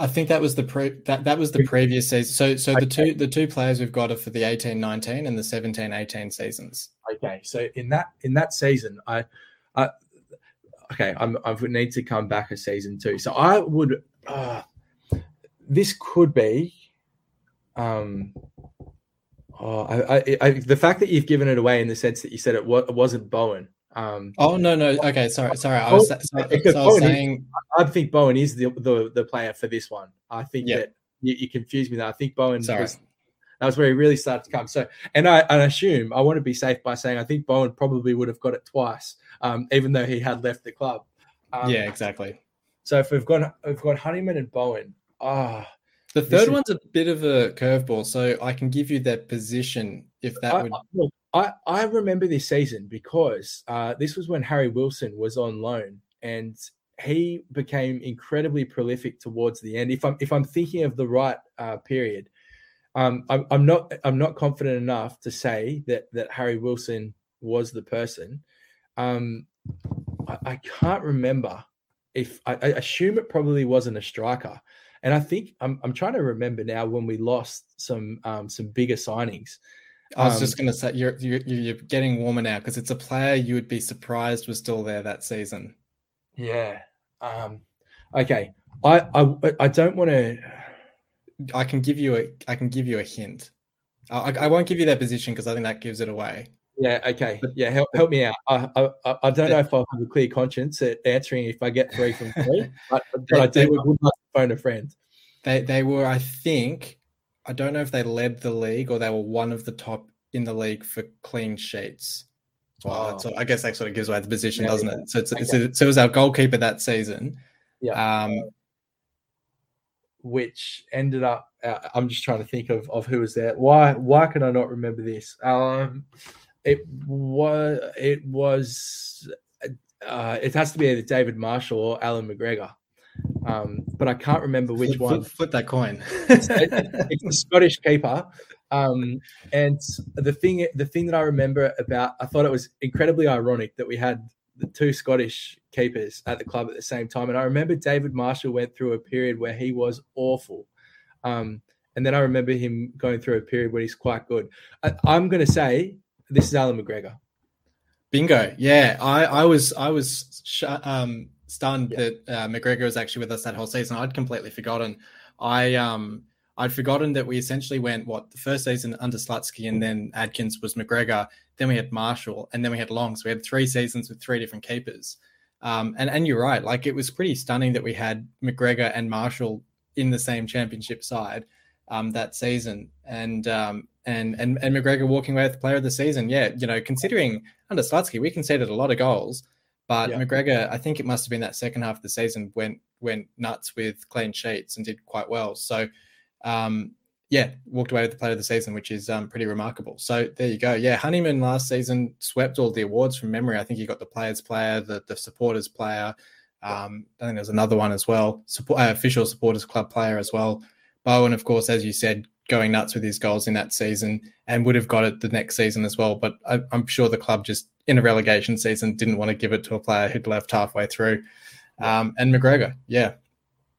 I think that was the pre that, that was the previous season. So so okay. the two the two players we've got are for the 18-19 and the 17-18 seasons. Okay. So in that in that season, I I okay, I'm I would need to come back a season two. So I would uh, this could be um oh I, I, I, the fact that you've given it away in the sense that you said it, was, it wasn't Bowen um, oh no, no. Okay, sorry, sorry. I was, sorry, so I was saying. Is, I think Bowen is the, the, the player for this one. I think that you, you confused me. There. I think Bowen. Sorry. Was, that was where he really started to come. So, and I, I assume I want to be safe by saying I think Bowen probably would have got it twice, um, even though he had left the club. Um, yeah, exactly. So if we've got we've got Honeyman and Bowen, ah. Oh, the third one's a bit of a curveball, so I can give you their position if that I, would. Look, I, I remember this season because uh, this was when Harry Wilson was on loan and he became incredibly prolific towards the end. If I'm if I'm thinking of the right uh, period, um, I'm, I'm not I'm not confident enough to say that that Harry Wilson was the person. Um, I, I can't remember if I, I assume it probably wasn't a striker. And I think I'm, I'm trying to remember now when we lost some um, some bigger signings. I was um, just going to say you're, you're you're getting warmer now because it's a player you would be surprised was still there that season. Yeah. Um, okay. I I I don't want to. I can give you a I can give you a hint. I, I won't give you that position because I think that gives it away. Yeah. Okay. Yeah. Help, help me out. I, I, I don't know if I'll have a clear conscience at answering if I get three from three, but, but I do We would like to phone a friend. They they were I think I don't know if they led the league or they were one of the top in the league for clean sheets. Well, oh. I guess that sort of gives away the position, yeah, doesn't yeah. it? So, it's, okay. so it was our goalkeeper that season. Yeah. Um, which ended up. Uh, I'm just trying to think of, of who was there. Why why can I not remember this? Um, it was it was uh, it has to be either David Marshall or Allan McGregor. Um, but I can't remember which flip, one. Flip, flip that coin. it's, it's a Scottish keeper. Um, and the thing, the thing that I remember about, I thought it was incredibly ironic that we had the two Scottish keepers at the club at the same time. And I remember David Marshall went through a period where he was awful. Um, and then I remember him going through a period where he's quite good. I, am going to say this is Allan McGregor. Bingo. Yeah, I, I was I was sh- um, stunned yeah. that uh, McGregor was actually with us that whole season. I'd completely forgotten. I um I'd forgotten that we essentially went what the first season under Slutsky and then Adkins was McGregor. Then we had Marshall and then we had Long. So we had three seasons with three different keepers. Um, and and you're right, like it was pretty stunning that we had McGregor and Marshall in the same championship side um, that season, and um, and and and McGregor walking away with Player of the Season. Yeah, you know, considering under Slutsky, we conceded a lot of goals. But yeah. McGregor, I think it must have been that second half of the season went went nuts with clean sheets and did quite well. So, um, yeah, walked away with the player of the season, which is um, pretty remarkable. So there you go. Yeah, Honeyman last season swept all the awards from memory. I think he got the players' player, the the supporters' player. Um, I think there's another one as well, support, uh, official supporters club player as well. Bowen, of course, as you said, going nuts with his goals in that season and would have got it the next season as well. But I, am sure the club just in a relegation season didn't want to give it to a player who'd left halfway through. Um, and McGregor, yeah.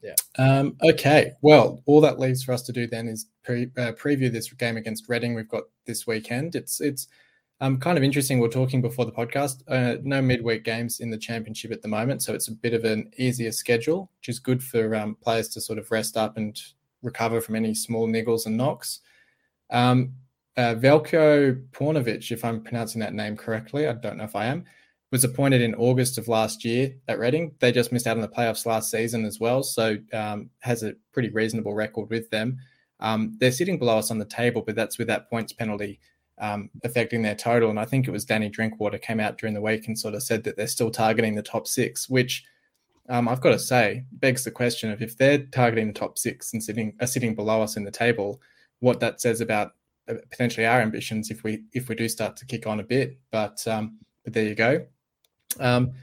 Yeah. Um, okay. Well, all that leaves for us to do then is pre- uh, preview this game against Reading. We've got this weekend. It's it's um, kind of interesting. We are talking before the podcast. Uh, no midweek games in the championship at the moment, so it's a bit of an easier schedule, which is good for um, players to sort of rest up and recover from any small niggles and knocks. Um, uh, Veljko Paunovic, if I'm pronouncing that name correctly, I don't know if I am, was appointed in August of last year at Reading. They just missed out on the playoffs last season as well, so um, has a pretty reasonable record with them. Um, they're sitting below us on the table, but that's with that points penalty um, affecting their total. And I think it was Danny Drinkwater came out during the week and sort of said that they're still targeting the top six, which – um, I've got to say, begs the question of if they're targeting the top six and sitting are sitting below us in the table, what that says about uh, potentially our ambitions if we if we do start to kick on a bit. But um, but there you go. Um,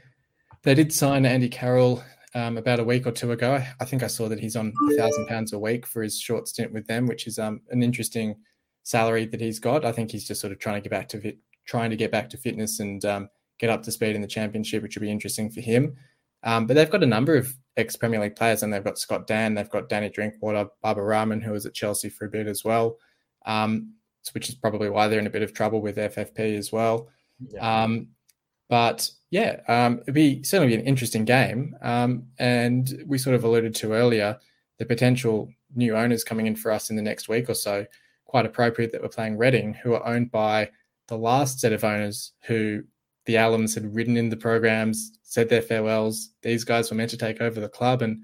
they did sign Andy Carroll um, about a week or two ago. I think I saw that he's on thousand pounds a week for his short stint with them, which is um, an interesting salary that he's got. I think he's just sort of trying to get back to fit, trying to get back to fitness and um, get up to speed in the championship, which would be interesting for him. Um, but they've got a number of ex Premier League players, and they've got Scott Dann, they've got Danny Drinkwater, Baba Rahman, who was at Chelsea for a bit as well, um, which is probably why they're in a bit of trouble with FFP as well. Yeah. Um, but yeah, um, it'd be certainly be an interesting game. Um, and we sort of alluded to earlier the potential new owners coming in for us in the next week or so. Quite appropriate that we're playing Reading, who are owned by the last set of owners who the Allams had ridden in the programs, said their farewells. These guys were meant to take over the club, and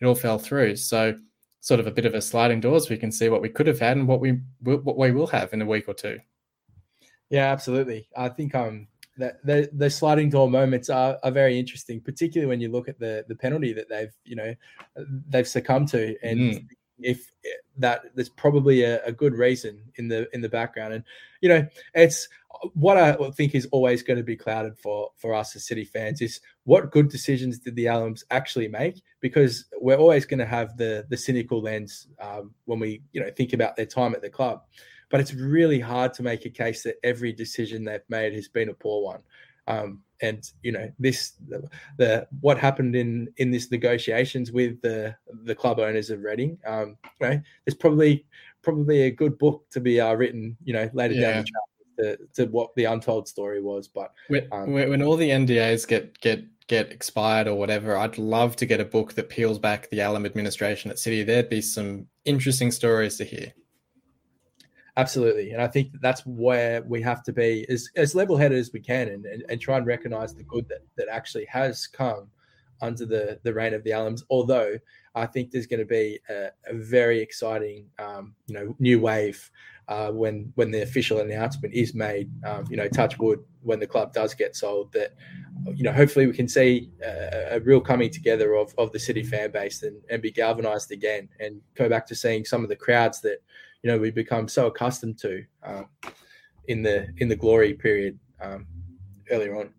it all fell through. So, sort of a bit of a sliding doors. We can see what we could have had and what we what we will have in a week or two. Yeah, absolutely. I think um that the, the sliding door moments are, are very interesting, particularly when you look at the the penalty that they've you know they've succumbed to, and mm. if that there's probably a, a, good reason in the in the background, and you know it's what I think is always going to be clouded for for us as City fans is what good decisions did the Allams actually make? Because we're always going to have the the cynical lens um, when we you know think about their time at the club but it's really hard to make a case that every decision they've made has been a poor one. Um, and you know this the, the, what happened in in this negotiations with the the club owners of Reading. Um, you know, there's probably probably a good book to be uh, written. You know, later yeah. down the track. To, to, what the untold story was, but when, um, when all the NDAs get get get expired or whatever, I'd love to get a book that peels back the Allam administration at City. There'd be some interesting stories to hear. Absolutely. And I think that's where we have to be as, as level headed as we can and, and, and, try and recognize the good that, that actually has come under the, the reign of the Allams. Although I think there's going to be a, a very exciting, um, you know, new wave uh, when when the official announcement is made. Um, you know, touch wood when the club does get sold. That you know, hopefully we can see a, a real coming together of, of the city fan base and, and be galvanized again and go back to seeing some of the crowds that you know we become so accustomed to um, in the in the glory period um, earlier on.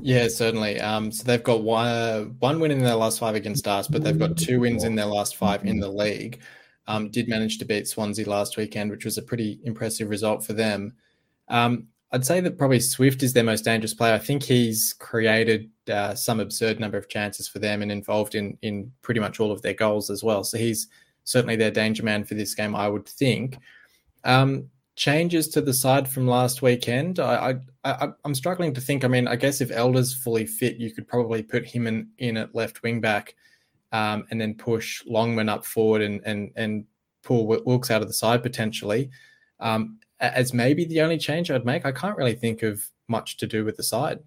Yeah, certainly. Um, so they've got one one win in their last five against us, but they've got two wins in their last five in the league. Um, did manage to beat Swansea last weekend, which was a pretty impressive result for them. Um, I'd say that probably Swift is their most dangerous player. I think he's created uh, some absurd number of chances for them and involved in in pretty much all of their goals as well. So he's certainly their danger man for this game, I would think. Um, changes to the side from last weekend, I, I, I'm struggling to think. I mean, I guess if Elder's fully fit, you could probably put him in, in at left wing back, um, and then push Longman up forward and and and pull Wilks out of the side potentially. Um, as maybe the only change I'd make. I can't really think of much to do with the side.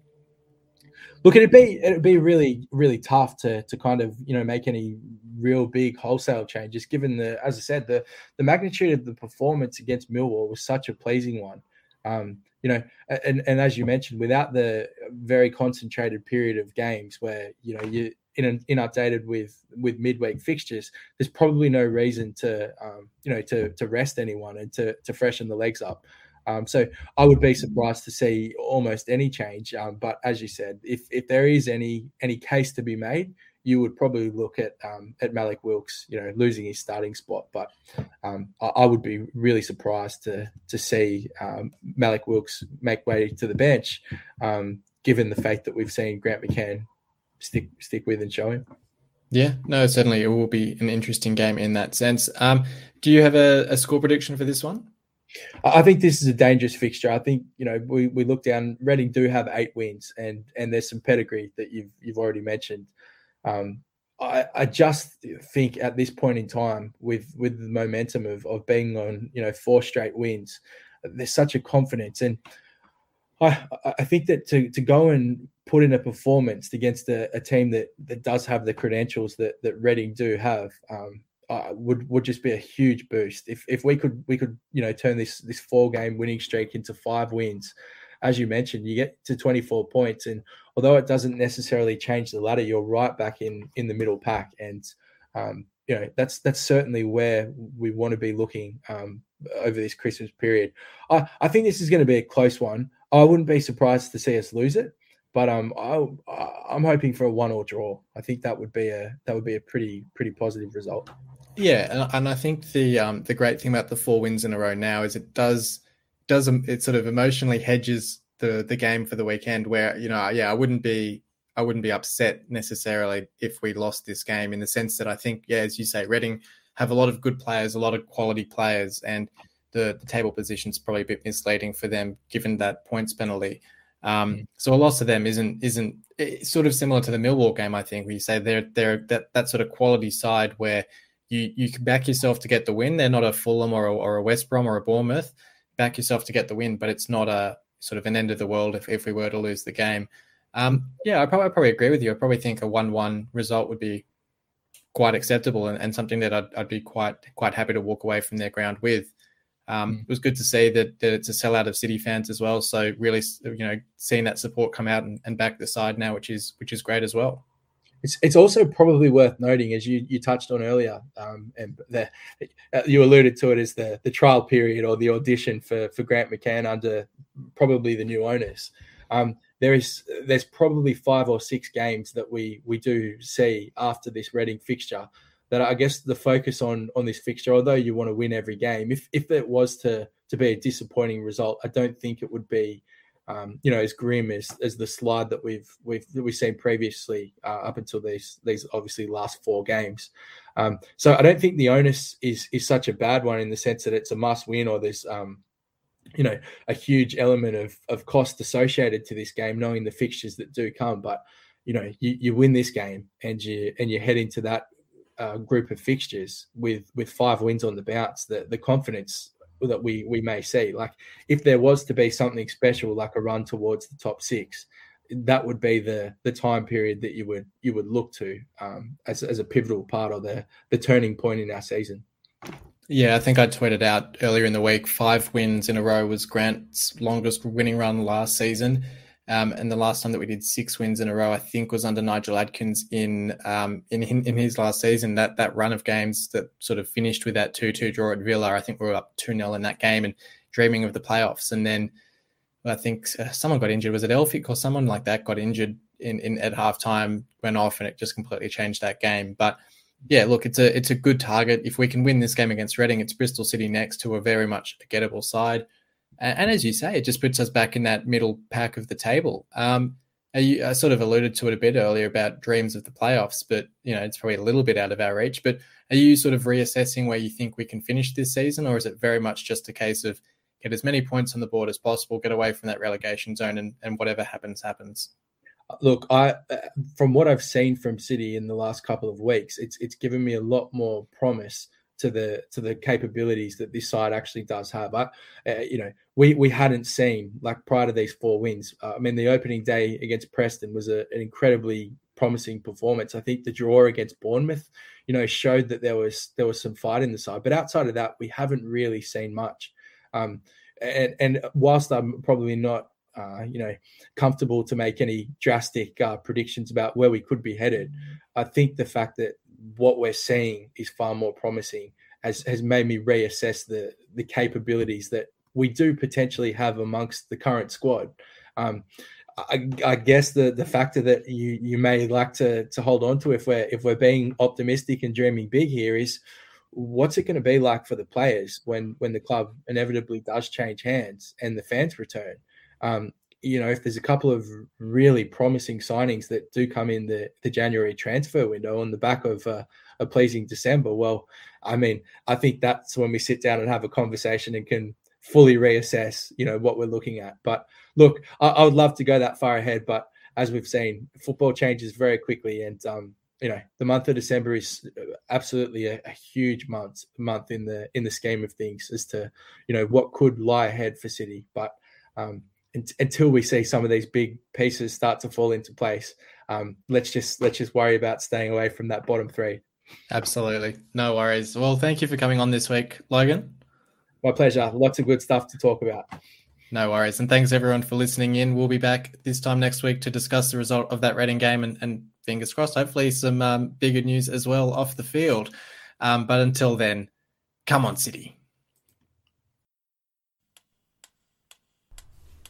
Look, it'd be it'd be really really tough to to kind of you know make any real big wholesale changes, given the as I said the the magnitude of the performance against Millwall was such a pleasing one. Um, you know, and and as you mentioned, without the very concentrated period of games where you know you in inundated with with midweek fixtures, there's probably no reason to um, you know to to rest anyone and to to freshen the legs up. Um, so I would be surprised to see almost any change. Um, but as you said, if if there is any any case to be made, you would probably look at um, at Mallik Wilks, you know, losing his starting spot. But um, I, I, would be really surprised to to see um, Mallik Wilks make way to the bench, um, given the fact that we've seen Grant McCann stick stick with and show him. Yeah, no, certainly it will be an interesting game in that sense. do you have a, a score prediction for this one? I think this is a dangerous fixture. I think you know we, we look down. Reading do have eight wins, and and there's some pedigree that you've you've already mentioned. Um, I, I just think at this point in time, with with the momentum of of being on you know four straight wins, there's such a confidence, and I I think that to to go and put in a performance against a, a team that that does have the credentials that that Reading do have, um, uh, would would just be a huge boost. If if we could we could you know turn this this four game winning streak into five wins as you mentioned you get to 24 points. And although it doesn't necessarily change the ladder you're right back in in the middle pack. And um, you know that's that's certainly where we want to be looking um, over this christmas period. I i think this is going to be a close one. I wouldn't be surprised to see us lose it but um, I, I'm hoping for a one or draw. I think that would be a that would be a pretty pretty positive result. Yeah, and, and I think the um, the great thing about the four wins in a row now is it does does it sort of emotionally hedges the the game for the weekend. Where you know, yeah, I wouldn't be I wouldn't be upset necessarily if we lost this game in the sense that I think, yeah, as you say, Reading have a lot of good players, a lot of quality players, and the, the table position is probably a bit misleading for them given that points penalty. Um, mm. so a loss of them isn't isn't sort of similar to the Millwall game. I think where you say they're they're that that sort of quality side where you you can back yourself to get the win. They're not a Fulham or a, or a West Brom or a Bournemouth. Back yourself to get the win, but it's not a sort of an end of the world if, if we were to lose the game. Um, yeah, I probably, I probably agree with you. I probably think a one-one result would be quite acceptable and, and something that I'd, I'd, be quite quite happy to walk away from their ground with. Um, mm. It was good to see that, that it's a sellout of City fans as well. So really, you know, seeing that support come out and, and back the side now, which is which is great as well. It's, it's also probably worth noting, as you, you touched on earlier, um, and the, uh, you alluded to it as the, the trial period or the audition for, for Grant McCann under probably the new owners. Um, there is there's probably five or six games that we we do see after this Reading fixture that I guess the focus on on this fixture, although you want to win every game, if if it was to to be a disappointing result, I don't think it would be, um, you know, as grim as as the slide that we've we've that we've seen previously uh, up until these these obviously last four games. Um, so I don't think the onus is is such a bad one in the sense that it's a must win or there's um, you know a huge element of of cost associated to this game, knowing the fixtures that do come. But you know, you, you win this game and you and you head into that uh, group of fixtures with with five wins on the bounce. The the confidence that we we may see, like if there was to be something special, like a run towards the top six, that would be the the time period that you would you would look to um, as as a pivotal part of the the turning point in our season. Yeah, I think I tweeted out earlier in the week five wins in a row was Grant's longest winning run last season. Um, and the last time that we did six wins in a row, I think, was under Nigel Adkins in um, in in his last season. That that run of games that sort of finished with that two two draw at Villa. I think we were up two 0 in that game and dreaming of the playoffs. And then I think uh, someone got injured. Was it Elphick or someone like that got injured in, in at halftime, went off, and it just completely changed that game. But yeah, look, it's a it's a good target. If we can win this game against Reading, it's Bristol City next to a very much a gettable side. And, as you say, it just puts us back in that middle pack of the table. Um, you, I sort of alluded to it a bit earlier about dreams of the playoffs, but you know it's probably a little bit out of our reach. But are you sort of reassessing where you think we can finish this season, or is it very much just a case of get as many points on the board as possible, get away from that relegation zone, and, and whatever happens, happens? Look, I from what I've seen from City in the last couple of weeks, it's it's given me a lot more promise to the to the capabilities that this side actually does have. I, uh, you know, we we hadn't seen like prior to these four wins. Uh, I mean, the opening day against Preston was a, an incredibly promising performance. I think the draw against Bournemouth, you know, showed that there was there was some fight in the side. But outside of that, we haven't really seen much. Um, and and whilst I'm probably not uh, you know, comfortable to make any drastic uh, predictions about where we could be headed. I think the fact that what we're seeing is far more promising has, has made me reassess the the capabilities that we do potentially have amongst the current squad. Um, I, I, guess the the factor that you you may like to to hold on to if we're if we're being optimistic and dreaming big here is what's it going to be like for the players when when the club inevitably does change hands and the fans return um, you know, if there's a couple of really promising signings that do come in the, the January transfer window on the back of uh, a pleasing December, well, I mean, I think that's when we sit down and have a conversation and can fully reassess, you know, what we're looking at. But look, I, I would love to go that far ahead, but as we've seen, football changes very quickly, and um, you know, the month of December is absolutely a, a huge month month in the in the scheme of things as to you know what could lie ahead for City, but. Um, until we see some of these big pieces start to fall into place. Um, let's just let's just worry about staying away from that bottom three. Absolutely, no worries. Well, thank you for coming on this week, Logan. My pleasure. Lots of good stuff to talk about. No worries, and thanks everyone for listening in. We'll be back this time next week to discuss the result of that Reading game, and, and fingers crossed, hopefully some um, bigger news as well off the field. Um, but until then, come on, City.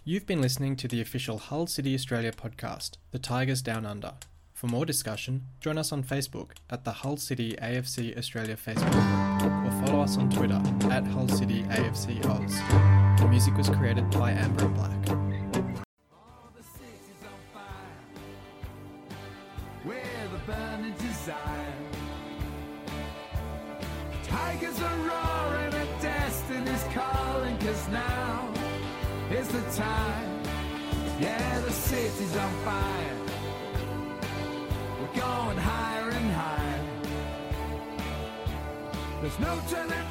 You've been listening to the official Hull City Australia podcast, The Tigers Down Under. For more discussion, join us on Facebook at the Hull City AFC Australia Facebook group or follow us on Twitter at Hull City AFC Oz. The music was created by Amber and Black. The time. Yeah, the city's on fire. We're going higher and higher. There's no turning